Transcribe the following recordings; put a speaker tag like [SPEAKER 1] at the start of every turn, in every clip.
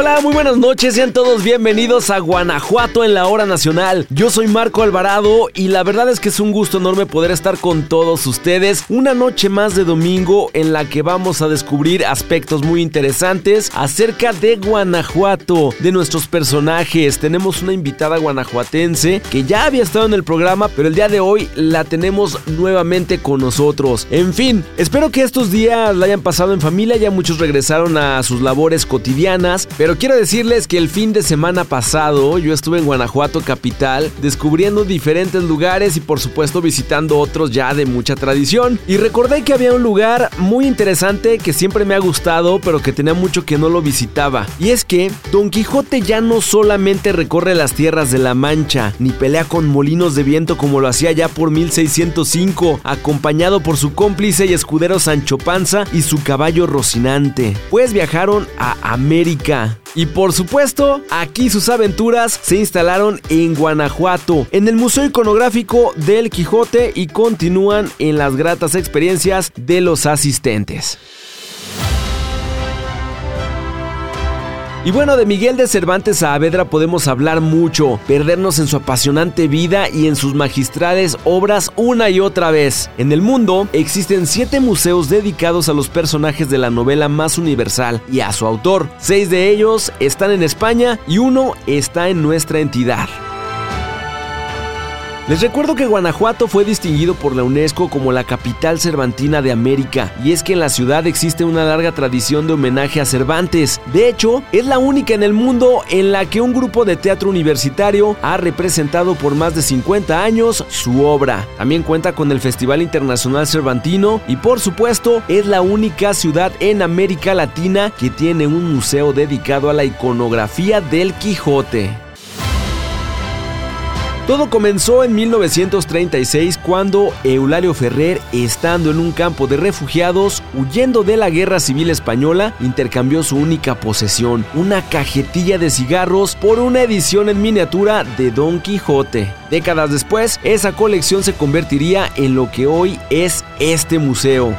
[SPEAKER 1] Hola, muy buenas noches, sean todos bienvenidos a Guanajuato en la hora nacional. Yo soy Marco Alvarado y la verdad es que es un gusto enorme poder estar con todos ustedes una noche más de domingo en la que vamos a descubrir aspectos muy interesantes acerca de Guanajuato, de nuestros personajes. Tenemos una invitada guanajuatense que ya había estado en el programa, pero el día de hoy la tenemos nuevamente con nosotros. En fin, espero que estos días la hayan pasado en familia, ya muchos regresaron a sus labores cotidianas, pero quiero decirles que el fin de semana pasado yo estuve en Guanajuato capital descubriendo diferentes lugares y por supuesto visitando otros ya de mucha tradición. Y recordé que había un lugar muy interesante que siempre me ha gustado pero que tenía mucho que no lo visitaba. Y es que Don Quijote ya no solamente recorre las tierras de la Mancha, ni pelea con molinos de viento como lo hacía ya por 1605, acompañado por su cómplice y escudero Sancho Panza y su caballo Rocinante, pues viajaron a América. Y por supuesto, aquí sus aventuras se instalaron en Guanajuato, en el Museo Iconográfico del Quijote y continúan en las gratas experiencias de los asistentes. Y bueno, de Miguel de Cervantes Saavedra podemos hablar mucho, perdernos en su apasionante vida y en sus magistrales obras una y otra vez. En el mundo existen siete museos dedicados a los personajes de la novela más universal y a su autor. Seis de ellos están en España y uno está en nuestra entidad. Les recuerdo que Guanajuato fue distinguido por la UNESCO como la capital cervantina de América, y es que en la ciudad existe una larga tradición de homenaje a Cervantes. De hecho, es la única en el mundo en la que un grupo de teatro universitario ha representado por más de 50 años su obra. También cuenta con el Festival Internacional Cervantino y por supuesto es la única ciudad en América Latina que tiene un museo dedicado a la iconografía del Quijote. Todo comenzó en 1936 cuando Eulario Ferrer, estando en un campo de refugiados, huyendo de la guerra civil española, intercambió su única posesión, una cajetilla de cigarros, por una edición en miniatura de Don Quijote. Décadas después, esa colección se convertiría en lo que hoy es este museo.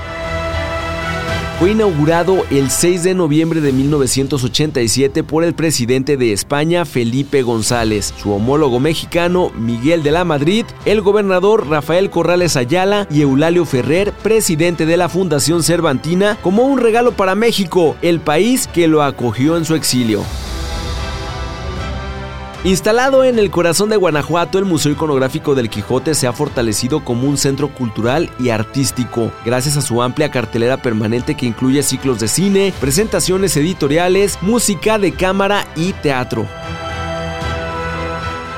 [SPEAKER 1] Fue inaugurado el 6 de noviembre de 1987 por el presidente de España, Felipe González, su homólogo mexicano, Miguel de la Madrid, el gobernador Rafael Corrales Ayala y Eulalio Ferrer, presidente de la Fundación Cervantina, como un regalo para México, el país que lo acogió en su exilio. Instalado en el corazón de Guanajuato, el Museo Iconográfico del Quijote se ha fortalecido como un centro cultural y artístico, gracias a su amplia cartelera permanente que incluye ciclos de cine, presentaciones editoriales, música de cámara y teatro.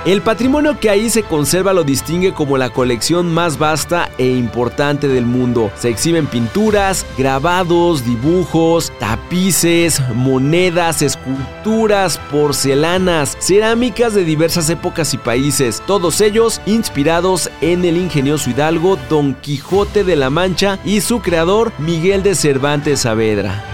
[SPEAKER 1] El patrimonio que ahí se conserva lo distingue como la colección más vasta e importante del mundo. Se exhiben pinturas, grabados, dibujos, tapices, monedas, esculturas, porcelanas, cerámicas de diversas épocas y países, todos ellos inspirados en el ingenioso hidalgo Don Quijote de la Mancha y su creador Miguel de Cervantes Saavedra.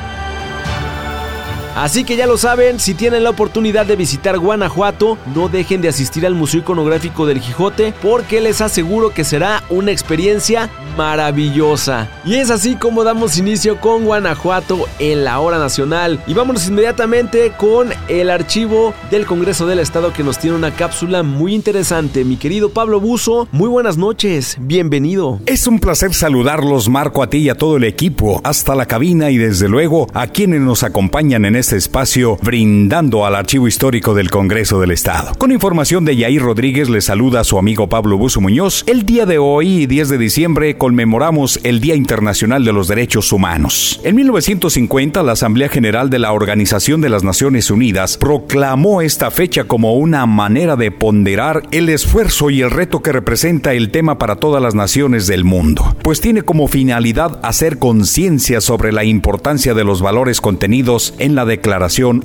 [SPEAKER 1] Así que ya lo saben, si tienen la oportunidad de visitar Guanajuato, no dejen de asistir al Museo Iconográfico del Quijote porque les aseguro que será una experiencia maravillosa. Y es así como damos inicio con Guanajuato en la hora nacional. Y vámonos inmediatamente con el archivo del Congreso del Estado que nos tiene una cápsula muy interesante. Mi querido Pablo Buzo, muy buenas noches, bienvenido.
[SPEAKER 2] Es un placer saludarlos, Marco, a ti y a todo el equipo, hasta la cabina y desde luego a quienes nos acompañan en este espacio brindando al archivo histórico del Congreso del Estado. Con información de Yair Rodríguez le saluda a su amigo Pablo Buzo Muñoz. El día de hoy, 10 de diciembre, conmemoramos el Día Internacional de los Derechos Humanos. En 1950, la Asamblea General de la Organización de las Naciones Unidas proclamó esta fecha como una manera de ponderar el esfuerzo y el reto que representa el tema para todas las naciones del mundo, pues tiene como finalidad hacer conciencia sobre la importancia de los valores contenidos en la Declaración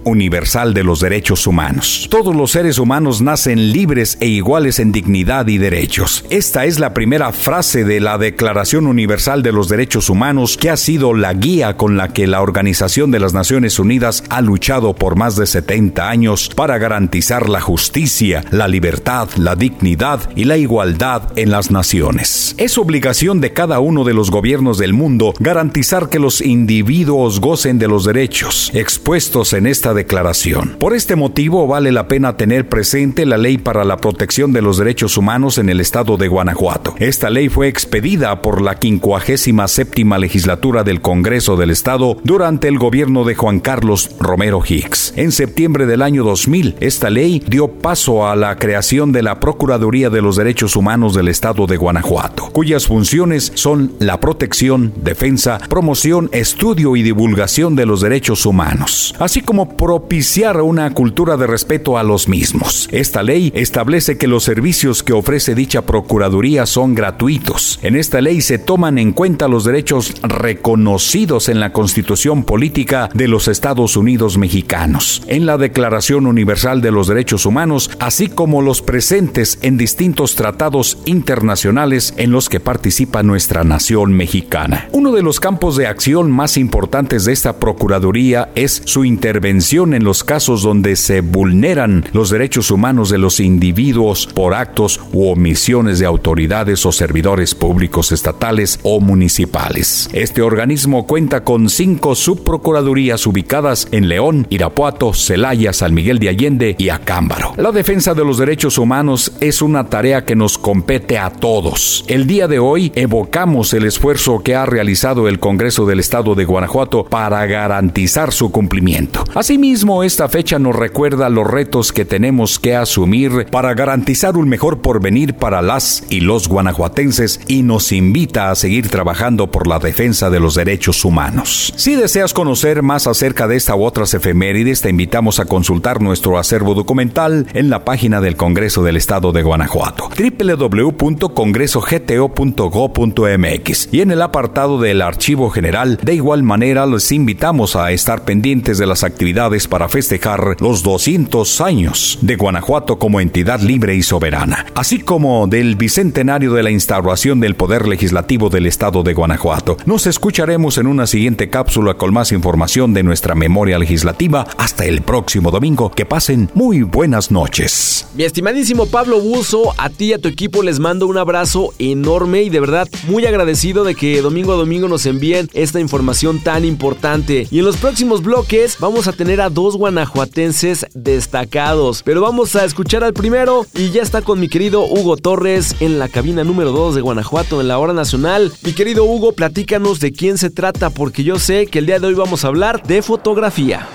[SPEAKER 2] Universal de los Derechos Humanos. Todos los seres humanos nacen libres e iguales en dignidad y derechos. Esta es la primera frase de la Declaración Universal de los Derechos Humanos que ha sido la guía con la que la Organización de las Naciones Unidas ha luchado por más de 70 años para garantizar la justicia, la libertad, la dignidad y la igualdad en las naciones. Es obligación de cada uno de los gobiernos del mundo garantizar que los individuos gocen de los derechos en esta declaración. Por este motivo vale la pena tener presente la Ley para la Protección de los Derechos Humanos en el estado de Guanajuato. Esta ley fue expedida por la 57 legislatura del Congreso del Estado durante el gobierno de Juan Carlos Romero Hicks. En septiembre del año 2000, esta ley dio paso a la creación de la Procuraduría de los Derechos Humanos del Estado de Guanajuato, cuyas funciones son la protección, defensa, promoción, estudio y divulgación de los derechos humanos, así como propiciar una cultura de respeto a los mismos. Esta ley establece que los servicios que ofrece dicha Procuraduría son gratuitos. En esta ley se toman en cuenta los derechos reconocidos en la Constitución Política de los Estados Unidos Mexicanos, en la Declaración Universal de los Derechos Humanos, así como los presentes en distintos tratados internacionales en los que participa nuestra nación mexicana. Uno de los campos de acción más importantes de esta Procuraduría es su intervención en los casos donde se vulneran los derechos humanos de los individuos por actos u omisiones de autoridades o servidores públicos estatales o municipales. Este organismo cuenta con cinco subprocuradurías ubicadas en León, Irapuato, Celaya, San Miguel de Allende y Acámbaro. La defensa de los derechos humanos es una tarea que nos compete a todos. El día de hoy evocamos el esfuerzo que ha realizado el Congreso del Estado de Guanajuato para garantizar su cumplimiento. Asimismo, esta fecha nos recuerda los retos que tenemos que asumir para garantizar un mejor porvenir para las y los guanajuatenses y nos invita a seguir trabajando por la defensa de los derechos humanos. Si deseas conocer más acerca de esta u otras efemérides, te invitamos a consultar nuestro acervo documental en la página del Congreso del Estado de Guanajuato, www.congresogto.go.mx y en el apartado del Archivo General. De igual manera, los invitamos a estar pendientes de las actividades para festejar los 200 años de Guanajuato como entidad libre y soberana, así como del bicentenario de la instauración del Poder Legislativo del Estado de Guanajuato. Nos escucharemos en una siguiente cápsula con más información de nuestra memoria legislativa. Hasta el próximo domingo. Que pasen muy buenas noches.
[SPEAKER 1] Mi estimadísimo Pablo Buzo, a ti y a tu equipo les mando un abrazo enorme y de verdad muy agradecido de que domingo a domingo nos envíen esta información tan importante. Y en los próximos bloques vamos a tener a dos guanajuatenses destacados. Pero vamos a escuchar al primero y ya está con mi querido Hugo Torres en la cabina número 2 de Guanajuato en la hora nacional. Mi querido Hugo, platícanos de quién se trata porque yo sé que el día de hoy vamos a hablar de fotografía.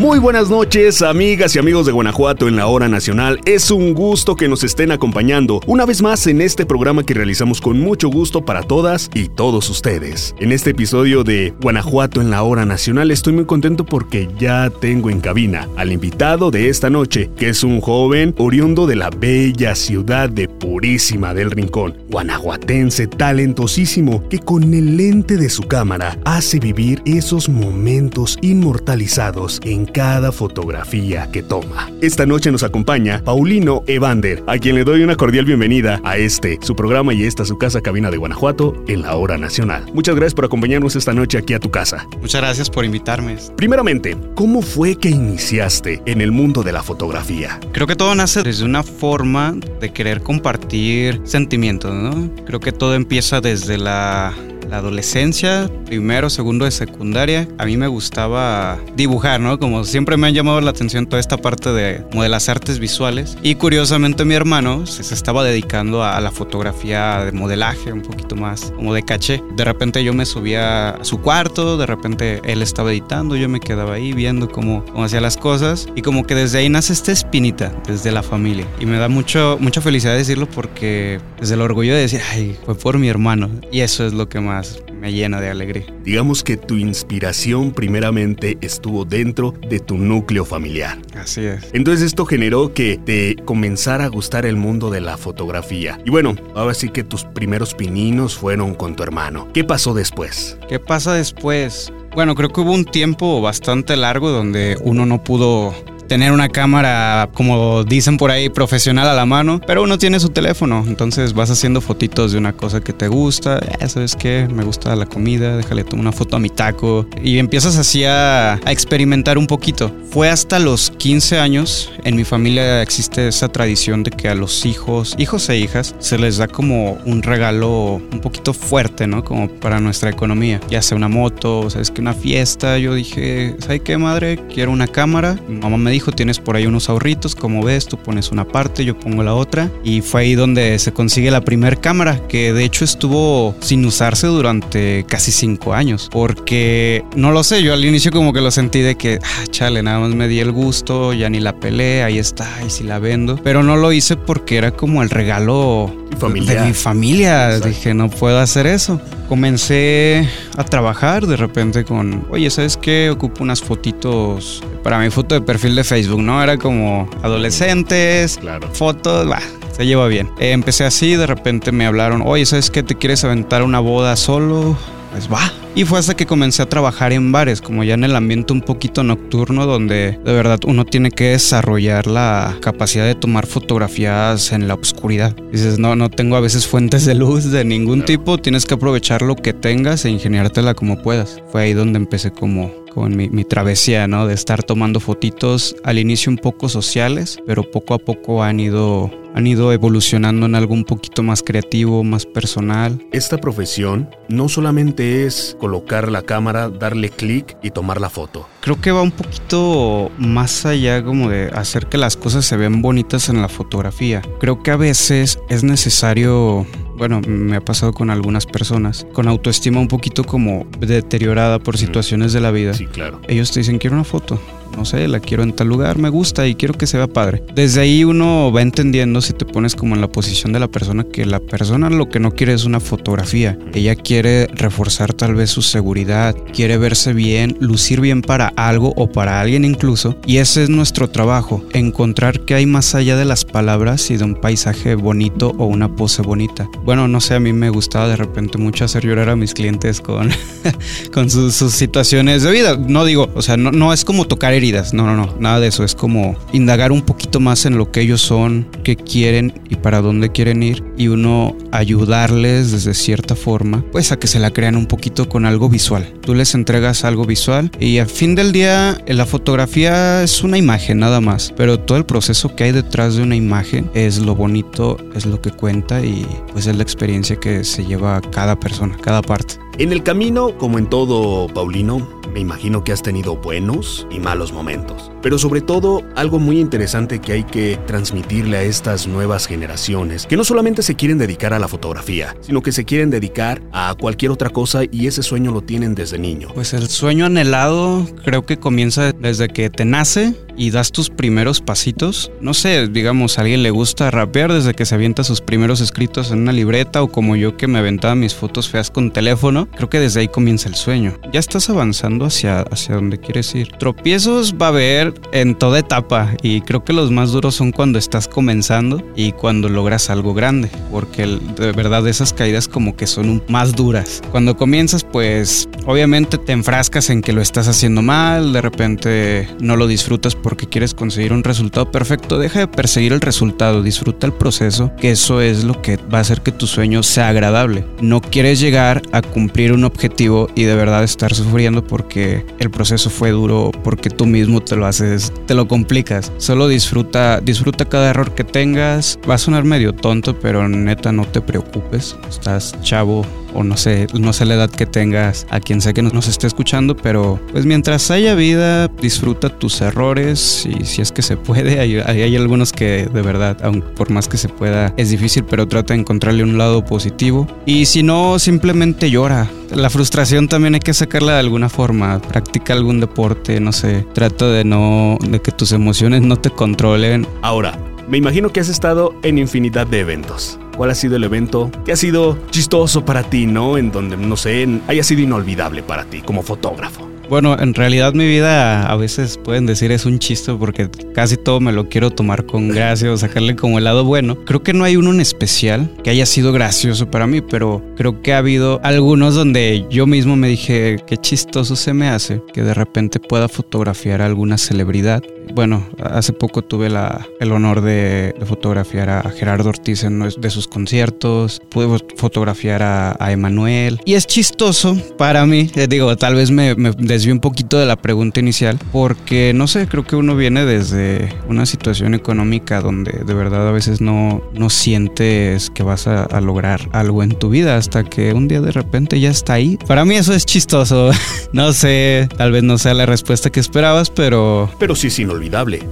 [SPEAKER 3] Muy buenas noches, amigas y amigos de Guanajuato en la hora nacional. Es un gusto que nos estén acompañando una vez más en este programa que realizamos con mucho gusto para todas y todos ustedes. En este episodio de Guanajuato en la hora nacional estoy muy contento porque ya tengo en cabina al invitado de esta noche, que es un joven oriundo de la bella ciudad de Purísima del Rincón, guanajuatense talentosísimo que con el lente de su cámara hace vivir esos momentos inmortalizados en cada fotografía que toma. Esta noche nos acompaña Paulino Evander, a quien le doy una cordial bienvenida a este, su programa y esta su casa cabina de Guanajuato en la hora nacional. Muchas gracias por acompañarnos esta noche aquí a tu casa.
[SPEAKER 4] Muchas gracias por invitarme.
[SPEAKER 3] Primeramente, ¿cómo fue que iniciaste en el mundo de la fotografía?
[SPEAKER 4] Creo que todo nace desde una forma de querer compartir sentimientos, ¿no? Creo que todo empieza desde la la adolescencia, primero, segundo de secundaria, a mí me gustaba dibujar, ¿no? Como siempre me han llamado la atención toda esta parte de, como de las artes visuales. Y curiosamente mi hermano se, estaba dedicando a, la fotografía de modelaje, un poquito más como de caché. De repente yo me subía a su cuarto, de repente él estaba editando, yo me quedaba ahí viendo cómo, cómo hacía las cosas. Y como que desde ahí nace esta espinita, desde la familia. Y me da mucho, mucha felicidad decirlo porque desde el orgullo de decir, ay, fue por mi hermano. Y eso es lo que más me llena de alegría.
[SPEAKER 3] Digamos que tu inspiración primeramente estuvo dentro de tu núcleo familiar.
[SPEAKER 4] Así es.
[SPEAKER 3] Entonces esto generó que te comenzara a gustar el mundo de la fotografía. Y bueno, ahora sí que tus primeros pininos fueron con tu hermano. ¿Qué pasó después?
[SPEAKER 4] ¿Qué pasa después? Bueno, creo que hubo un tiempo bastante largo donde uno no pudo tener una cámara, como dicen por ahí, profesional a la mano, pero uno tiene su teléfono, entonces vas haciendo fotitos de una cosa que te gusta, ya ¿sabes qué? Me gusta la comida, déjale tomar una foto a mi taco y empiezas así a, a experimentar un poquito. Fue hasta los 15 años, en mi familia existe esa tradición de que a los hijos, hijos e hijas, se les da como un regalo un poquito fuerte, ¿no? Como para nuestra economía, ya sea una moto, sabes que una fiesta, yo dije, ¿sabes qué madre? Quiero una cámara. Mamá me dijo, tienes por ahí unos ahorritos, como ves, tú pones una parte, yo pongo la otra. Y fue ahí donde se consigue la primer cámara, que de hecho estuvo sin usarse durante casi cinco años, porque no lo sé, yo al inicio como que lo sentí de que, ah, chale, nada más me di el gusto, ya ni la pelé, ahí está, y si la vendo. Pero no lo hice porque era como el regalo de mi familia. Dije, no puedo hacer eso. Comencé a trabajar de repente con, oye, ¿sabes qué? Ocupo unas fotitos para mi foto de perfil de Facebook, ¿no? Era como adolescentes, claro. fotos, va, se lleva bien. Eh, empecé así, de repente me hablaron, oye, ¿sabes qué? ¿Te quieres aventar una boda solo? Pues va. Y fue hasta que comencé a trabajar en bares, como ya en el ambiente un poquito nocturno, donde de verdad uno tiene que desarrollar la capacidad de tomar fotografías en la oscuridad. Dices, no, no tengo a veces fuentes de luz de ningún tipo, tienes que aprovechar lo que tengas e ingeniártela como puedas. Fue ahí donde empecé como con mi, mi, travesía, ¿no? De estar tomando fotitos al inicio un poco sociales, pero poco a poco han ido, han ido evolucionando en algo un poquito más creativo, más personal.
[SPEAKER 3] Esta profesión no solamente es colocar la cámara, darle clic y tomar la foto.
[SPEAKER 4] Creo que va un poquito más allá como de hacer que las cosas se vean bonitas en la fotografía. Creo que a veces es necesario bueno, me ha pasado con algunas personas, con autoestima un poquito como deteriorada por situaciones de la vida.
[SPEAKER 3] Sí, claro.
[SPEAKER 4] Ellos te dicen, quiero una foto no sé, la quiero en tal lugar, me gusta y quiero que se vea padre. Desde ahí uno va entendiendo si te pones como en la posición de la persona que la persona lo que no quiere es una fotografía. Ella quiere reforzar tal vez su seguridad, quiere verse bien, lucir bien para algo o para alguien incluso. Y ese es nuestro trabajo, encontrar que hay más allá de las palabras y de un paisaje bonito o una pose bonita. Bueno, no sé, a mí me gustaba de repente mucho hacer llorar a mis clientes con, con sus, situaciones de vida. No digo, o sea, no, no es como tocar heridas, no, no, no, nada de eso. Es como indagar un poquito más en lo que ellos son, qué quieren y para dónde quieren ir y uno ayudarles desde cierta forma, pues a que se la crean un poquito con algo visual. Tú les entregas algo visual y al fin del día la fotografía es una imagen nada más, pero todo el proceso que hay detrás de una imagen es lo bonito, es lo que cuenta y pues es la experiencia que se lleva cada persona, cada parte.
[SPEAKER 3] En el camino, como en todo, Paulino, me imagino que has tenido buenos y malos momentos. Pero sobre todo, algo muy interesante que hay que transmitirle a estas nuevas generaciones, que no solamente se quieren dedicar a la fotografía, sino que se quieren dedicar a cualquier otra cosa y ese sueño lo tienen desde niño.
[SPEAKER 4] Pues el sueño anhelado creo que comienza desde que te nace y das tus primeros pasitos. No sé, digamos, a alguien le gusta rapear desde que se avienta sus primeros escritos en una libreta o como yo que me aventaba mis fotos feas con teléfono. Creo que desde ahí comienza el sueño. Ya estás avanzando hacia, hacia donde quieres ir. Tropiezos va a haber en toda etapa y creo que los más duros son cuando estás comenzando y cuando logras algo grande, porque de verdad esas caídas como que son más duras. Cuando comienzas pues obviamente te enfrascas en que lo estás haciendo mal, de repente no lo disfrutas porque quieres conseguir un resultado perfecto. Deja de perseguir el resultado, disfruta el proceso, que eso es lo que va a hacer que tu sueño sea agradable. No quieres llegar a cumplir un objetivo y de verdad estar sufriendo porque el proceso fue duro, porque tú mismo te lo haces, te lo complicas. Solo disfruta, disfruta cada error que tengas. Va a sonar medio tonto, pero neta no te preocupes. Estás chavo, o no sé, no sé la edad que tengas a quien sea que nos, esté escuchando, pero pues mientras haya vida, disfruta tus errores y si es que se puede, hay, hay algunos que de verdad, aun por más que se pueda, es difícil, pero trata de encontrarle un lado positivo. Y si no, simplemente llora. La frustración también hay que sacarla de alguna forma. Practica algún deporte, no sé. Trata de no, de que tus emociones no te controlen.
[SPEAKER 3] Ahora, me imagino que has estado en infinidad de eventos. ¿Cuál ha sido el evento que ha sido chistoso para ti, no? En donde, no sé, haya sido inolvidable para ti como fotógrafo.
[SPEAKER 4] Bueno, en realidad mi vida a veces pueden decir es un chiste porque casi todo me lo quiero tomar con gracia o sacarle como el lado bueno. Creo que no hay uno en especial que haya sido gracioso para mí, pero creo que ha habido algunos donde yo mismo me dije qué chistoso se me hace que de repente pueda fotografiar a alguna celebridad bueno, hace poco tuve la, el honor de, fotografiar a Gerardo Ortiz en uno de sus conciertos, pude fotografiar a, a Emanuel y es chistoso para mí, eh, digo, tal vez me, me desvío un poquito de la pregunta inicial porque no sé, creo que uno viene desde una situación económica donde de verdad a veces no, no sientes que vas a, a lograr algo en tu vida hasta que un día de repente ya está ahí. Para mí eso es chistoso, no sé, tal vez no sea la respuesta que esperabas, pero...
[SPEAKER 3] Pero sí, sí, no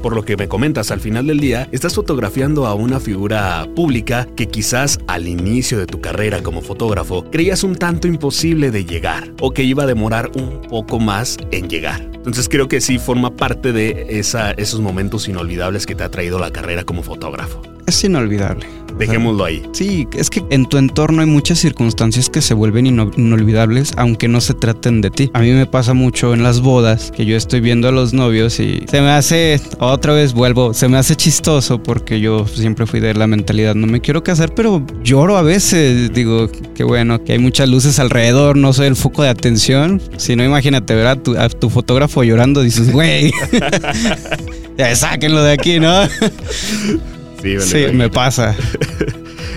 [SPEAKER 3] por lo que me comentas, al final del día, estás fotografiando a una figura pública que quizás al inicio de tu carrera como fotógrafo creías un tanto imposible de llegar o que iba a demorar un poco más en llegar. Entonces creo que sí forma parte de esa, esos momentos inolvidables que te ha traído la carrera como fotógrafo.
[SPEAKER 4] Es inolvidable.
[SPEAKER 3] Dejémoslo ahí.
[SPEAKER 4] Sí, es que en tu entorno hay muchas circunstancias que se vuelven inolvidables, aunque no se traten de ti. A mí me pasa mucho en las bodas que yo estoy viendo a los novios y se me hace, otra vez vuelvo, se me hace chistoso porque yo siempre fui de la mentalidad, no me quiero casar, pero lloro a veces. Digo, qué bueno, que hay muchas luces alrededor, no soy el foco de atención. Si no, imagínate ver a tu, a tu fotógrafo llorando, dices, güey, sáquenlo de aquí, ¿no? Sí, me pasa.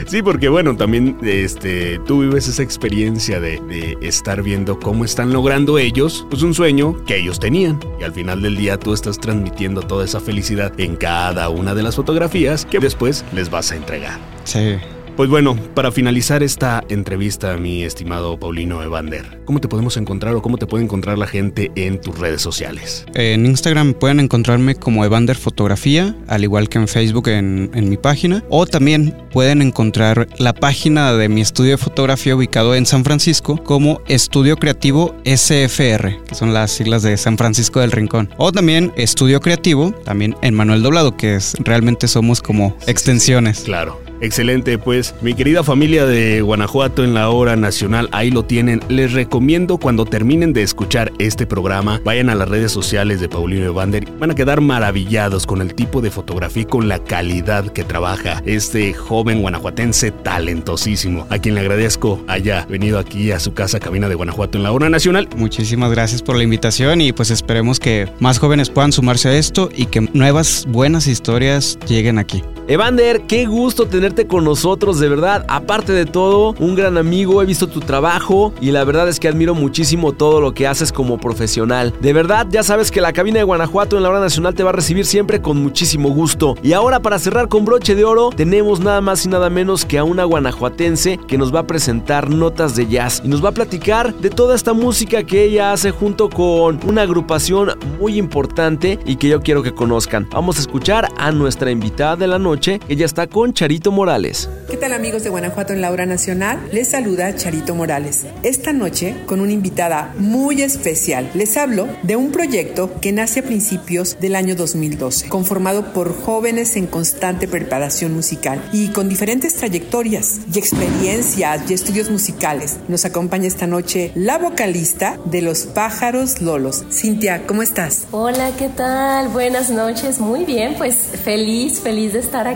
[SPEAKER 3] Sí, porque bueno, también este, tú vives esa experiencia de, de, estar viendo cómo están logrando ellos, pues un sueño que ellos tenían. Y al final del día tú estás transmitiendo toda esa felicidad en cada una de las fotografías que después les vas a entregar.
[SPEAKER 4] Sí.
[SPEAKER 3] Pues bueno, para finalizar esta entrevista, mi estimado Paulino Evander, ¿cómo te podemos encontrar o cómo te puede encontrar la gente en tus redes sociales?
[SPEAKER 4] En Instagram pueden encontrarme como Evander Fotografía, al igual que en Facebook en, en mi página, o también pueden encontrar la página de mi estudio de fotografía ubicado en San Francisco como Estudio Creativo SFR, que son las siglas de San Francisco del Rincón, o también Estudio Creativo, también en Manuel Doblado, que es realmente somos como extensiones.
[SPEAKER 3] Claro. Excelente, pues mi querida familia de Guanajuato en la hora nacional, ahí lo tienen. Les recomiendo cuando terminen de escuchar este programa, vayan a las redes sociales de Paulino Evander. Van a quedar maravillados con el tipo de fotografía y con la calidad que trabaja este joven guanajuatense talentosísimo, a quien le agradezco haya venido aquí a su casa Cabina de Guanajuato en la hora nacional.
[SPEAKER 4] Muchísimas gracias por la invitación y pues esperemos que más jóvenes puedan sumarse a esto y que nuevas buenas historias lleguen aquí.
[SPEAKER 1] Evander, qué gusto tenerte con nosotros, de verdad. Aparte de todo, un gran amigo, he visto tu trabajo y la verdad es que admiro muchísimo todo lo que haces como profesional. De verdad, ya sabes que la cabina de Guanajuato en la hora nacional te va a recibir siempre con muchísimo gusto. Y ahora para cerrar con broche de oro, tenemos nada más y nada menos que a una guanajuatense que nos va a presentar notas de jazz y nos va a platicar de toda esta música que ella hace junto con una agrupación muy importante y que yo quiero que conozcan. Vamos a escuchar a nuestra invitada de la noche ella está con Charito Morales.
[SPEAKER 5] ¿Qué tal amigos de Guanajuato en la hora nacional? Les saluda Charito Morales. Esta noche con una invitada muy especial. Les hablo de un proyecto que nace a principios del año 2012, conformado por jóvenes en constante preparación musical y con diferentes trayectorias y experiencias y estudios musicales. Nos acompaña esta noche la vocalista de Los Pájaros Lolos. Cintia, ¿cómo estás?
[SPEAKER 6] Hola, ¿qué tal? Buenas noches. Muy bien, pues feliz, feliz de estar aquí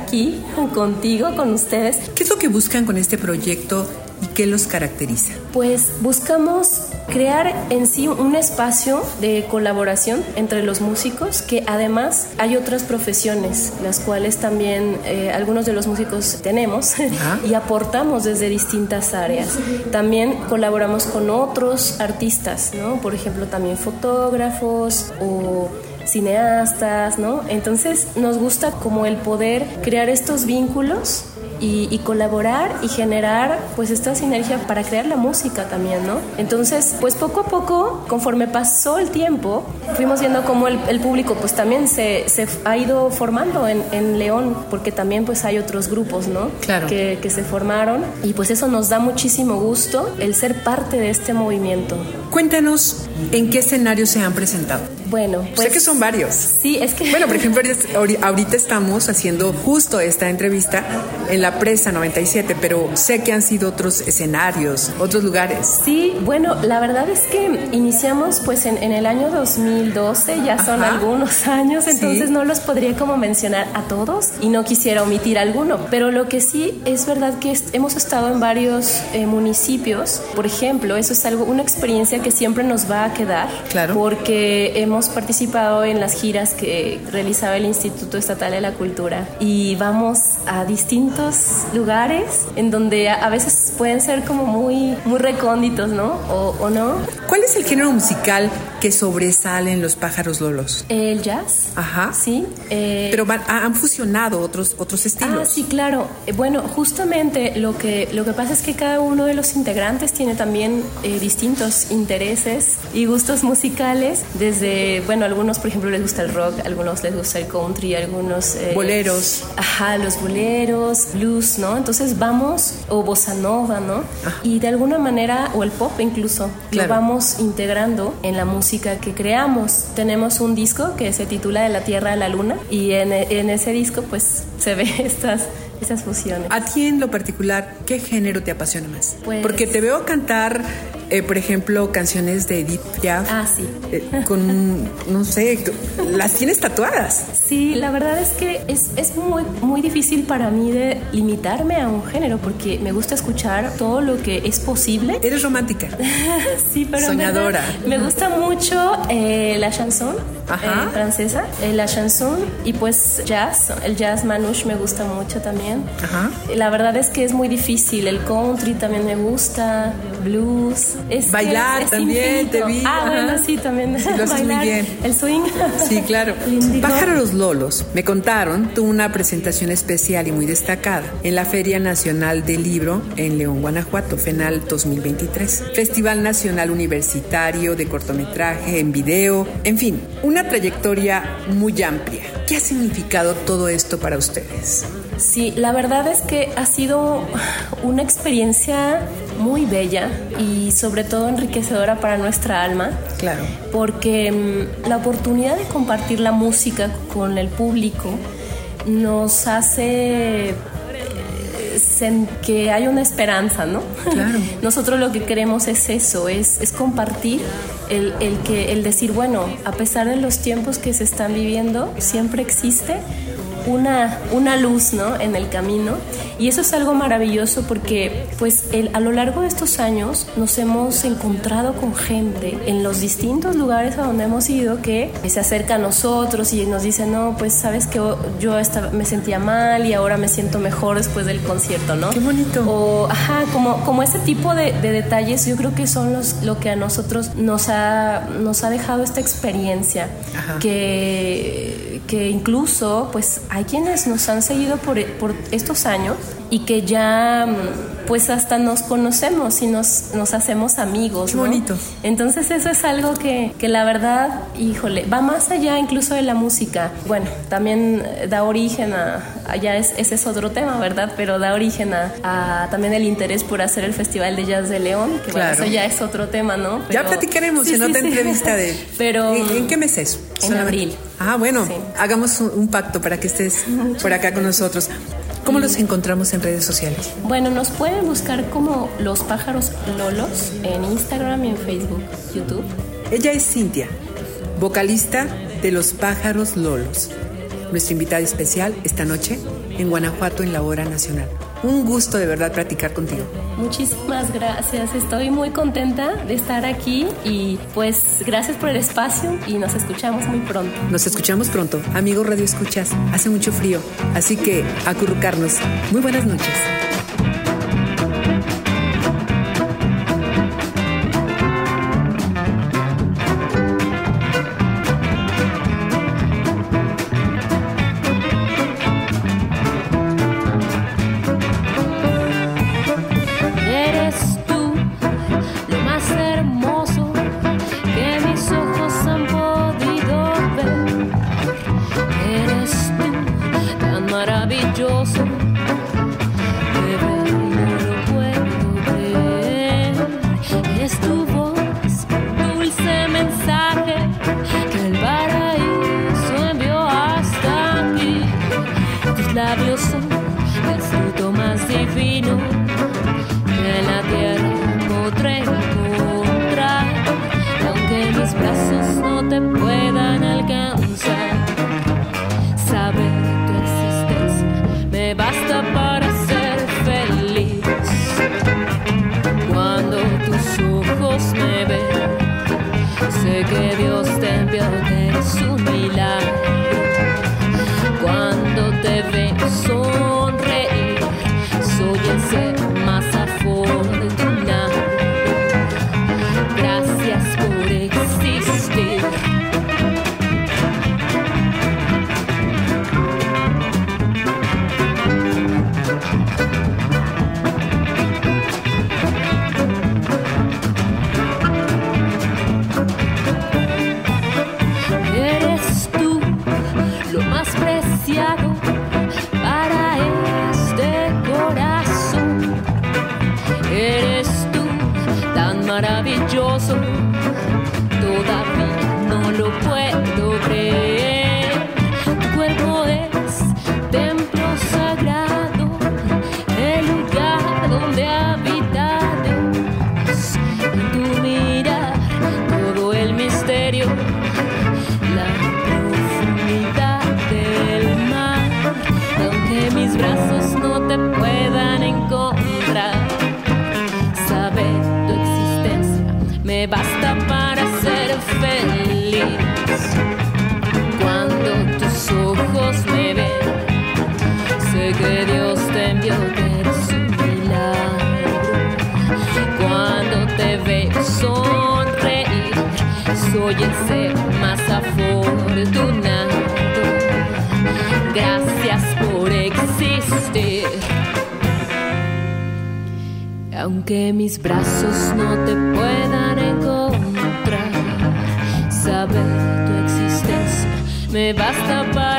[SPEAKER 6] contigo, con ustedes.
[SPEAKER 5] ¿Qué es lo que buscan con este proyecto y qué los caracteriza?
[SPEAKER 6] Pues buscamos crear en sí un espacio de colaboración entre los músicos, que además hay otras profesiones, las cuales también eh, algunos de los músicos tenemos y aportamos desde distintas áreas. También colaboramos con otros artistas, ¿no? Por ejemplo, también fotógrafos o cineastas, ¿no? Entonces nos gusta como el poder crear estos vínculos y, colaborar y generar pues esta sinergia para crear la música también, ¿no? Entonces, pues poco a poco, conforme pasó el tiempo, fuimos viendo cómo el, público pues también se, se, ha ido formando en, en, León, porque también pues hay otros grupos, ¿no?
[SPEAKER 5] Claro.
[SPEAKER 6] Que, que se formaron y pues eso nos da muchísimo gusto el ser parte de este movimiento.
[SPEAKER 5] Cuéntanos en qué escenario se han presentado.
[SPEAKER 6] Bueno, pues...
[SPEAKER 5] Sé que son varios.
[SPEAKER 6] Sí, es que...
[SPEAKER 5] Bueno, por ejemplo, ahorita estamos haciendo justo esta entrevista en la Presa 97, pero sé que han sido otros escenarios, otros lugares.
[SPEAKER 6] Sí, bueno, la verdad es que iniciamos pues en, el año 2012, ya son algunos años, entonces no los podría como mencionar a todos y no quisiera omitir alguno, pero lo que sí es verdad que hemos estado en varios eh, municipios, por ejemplo, eso es algo, una experiencia que siempre nos va a quedar,
[SPEAKER 5] claro.
[SPEAKER 6] porque hemos participado en las giras que realizaba el Instituto Estatal de la Cultura y vamos a distintos lugares en donde a, veces pueden ser como muy, muy recónditos, ¿no? O, o no.
[SPEAKER 5] ¿Cuál es el género musical que sobresale en los pájaros lolos?
[SPEAKER 6] El jazz.
[SPEAKER 5] Ajá.
[SPEAKER 6] Sí.
[SPEAKER 5] Eh, Pero han fusionado otros, otros estilos.
[SPEAKER 6] Ah, sí, claro. Eh, bueno, justamente lo que, lo que pasa es que cada uno de los integrantes tiene también eh, distintos intereses y gustos musicales. Desde, bueno, algunos, por ejemplo, les gusta el rock, algunos les gusta el country, algunos...
[SPEAKER 5] boleros.
[SPEAKER 6] Ajá, los boleros, blues, ¿no? Entonces vamos, o bossa nova, ¿no? Y de alguna manera, o el pop incluso, lo vamos integrando en la música que creamos. Tenemos un disco que se titula De la Tierra a la Luna y en, en ese disco pues se ve estas esas fusiones.
[SPEAKER 5] A ti en lo particular, ¿qué género te apasiona más?
[SPEAKER 6] Pues
[SPEAKER 5] Porque te veo cantar eh, por ejemplo, canciones de Edith Piaf.
[SPEAKER 6] Ah, sí.
[SPEAKER 5] Eh, con, no sé, las tienes tatuadas.
[SPEAKER 6] Sí, la verdad es que es, es, muy, muy difícil para mí de limitarme a un género porque me gusta escuchar todo lo que es posible.
[SPEAKER 5] Eres romántica.
[SPEAKER 6] sí, pero.
[SPEAKER 5] Soñadora.
[SPEAKER 6] Me, gusta mucho eh, la chanson francesa, la chanson y pues jazz. El jazz manouche me gusta mucho también.
[SPEAKER 5] Ajá.
[SPEAKER 6] La verdad es que es muy difícil. El country también me gusta, blues.
[SPEAKER 5] Bailar también, te vi.
[SPEAKER 6] Ah, bueno, sí, también.
[SPEAKER 5] Sí, lo Bailar, muy bien.
[SPEAKER 6] El swing.
[SPEAKER 5] Sí, claro. Pájaros Lolos, me contaron, tuvo una presentación especial y muy destacada en la Feria Nacional del Libro en León, Guanajuato, FENAL 2023. Festival Nacional Universitario de cortometraje en video, en fin, una trayectoria muy amplia. ¿Qué ha significado todo esto para ustedes?
[SPEAKER 6] Sí, la verdad es que ha sido una experiencia muy bella y sobre todo enriquecedora para nuestra alma.
[SPEAKER 5] Claro.
[SPEAKER 6] Porque mm, la oportunidad de compartir la música con el público nos hace eh, que hay una esperanza, ¿no?
[SPEAKER 5] Claro.
[SPEAKER 6] Nosotros lo que queremos es eso, es, es compartir el, el, que, el decir, bueno, a pesar de los tiempos que se están viviendo, siempre existe una, una luz ¿no? en el camino y eso es algo maravilloso porque pues el, a lo largo de estos años nos hemos encontrado con gente en los distintos lugares a donde hemos ido que se acerca a nosotros y nos dice no pues sabes que yo estaba, me sentía mal y ahora me siento mejor después del concierto ¿no?
[SPEAKER 5] Qué bonito.
[SPEAKER 6] O ajá, como, como ese tipo de, detalles yo creo que son los, lo que a nosotros nos ha, nos ha dejado esta experiencia que, que incluso pues hay quienes nos han seguido por, por estos años y que ya pues hasta nos conocemos y nos, nos hacemos amigos.
[SPEAKER 5] Qué bonito.
[SPEAKER 6] Entonces eso es algo que, que, la verdad, híjole, va más allá incluso de la música. Bueno, también da origen a, allá es, ese es otro tema, ¿verdad? Pero da origen a, también el interés por hacer el Festival de Jazz de León, que
[SPEAKER 5] claro.
[SPEAKER 6] bueno, eso ya es otro tema, ¿no?
[SPEAKER 5] ya platicaremos en otra entrevista de...
[SPEAKER 6] Pero,
[SPEAKER 5] ¿En, qué mes es?
[SPEAKER 6] En abril.
[SPEAKER 5] Ah, bueno, hagamos un, un, pacto para que estés por acá con nosotros. ¿Cómo los encontramos en redes sociales?
[SPEAKER 6] Bueno, nos pueden buscar como Los Pájaros Lolos en Instagram y en Facebook, YouTube.
[SPEAKER 5] Ella es Cintia, vocalista de Los Pájaros Lolos. Nuestra invitada especial esta noche en Guanajuato en la Hora Nacional. Un gusto de verdad platicar contigo.
[SPEAKER 6] Muchísimas gracias. Estoy muy contenta de estar aquí y pues gracias por el espacio y nos escuchamos muy pronto.
[SPEAKER 5] Nos escuchamos pronto. Amigos Radio Escuchas, hace mucho frío, así que acurrucarnos. Muy buenas noches.
[SPEAKER 6] house. Más afortunado. Gracias por existir. Aunque mis brazos no te puedan encontrar, saber tu existencia me basta para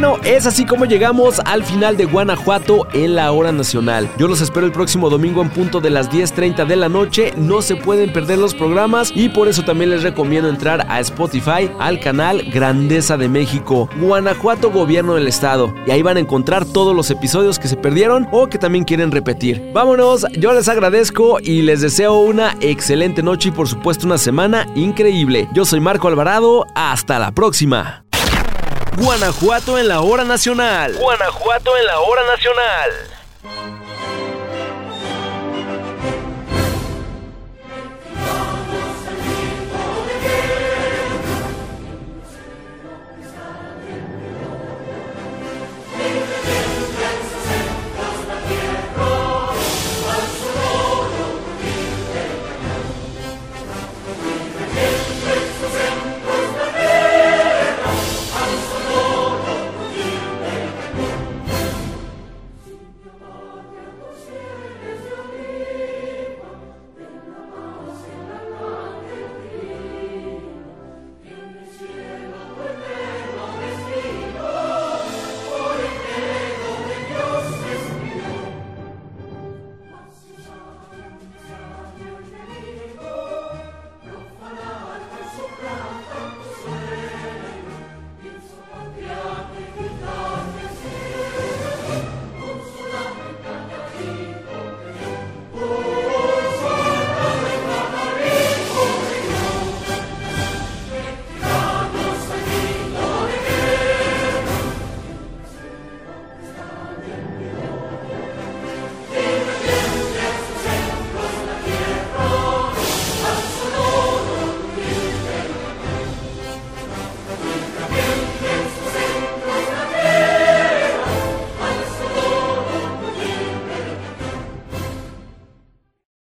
[SPEAKER 1] bueno, es así como llegamos al final de Guanajuato en la hora nacional. Yo los espero el próximo domingo en punto de las 10.30 de la noche. No se pueden perder los programas y por eso también les recomiendo entrar a Spotify al canal Grandeza de México, Guanajuato Gobierno del Estado. Y ahí van a encontrar todos los episodios que se perdieron o que también quieren repetir. Vámonos, yo les agradezco y les deseo una excelente noche y por supuesto una semana increíble. Yo soy Marco Alvarado, hasta la próxima. Guanajuato en la hora nacional. Guanajuato en la hora nacional.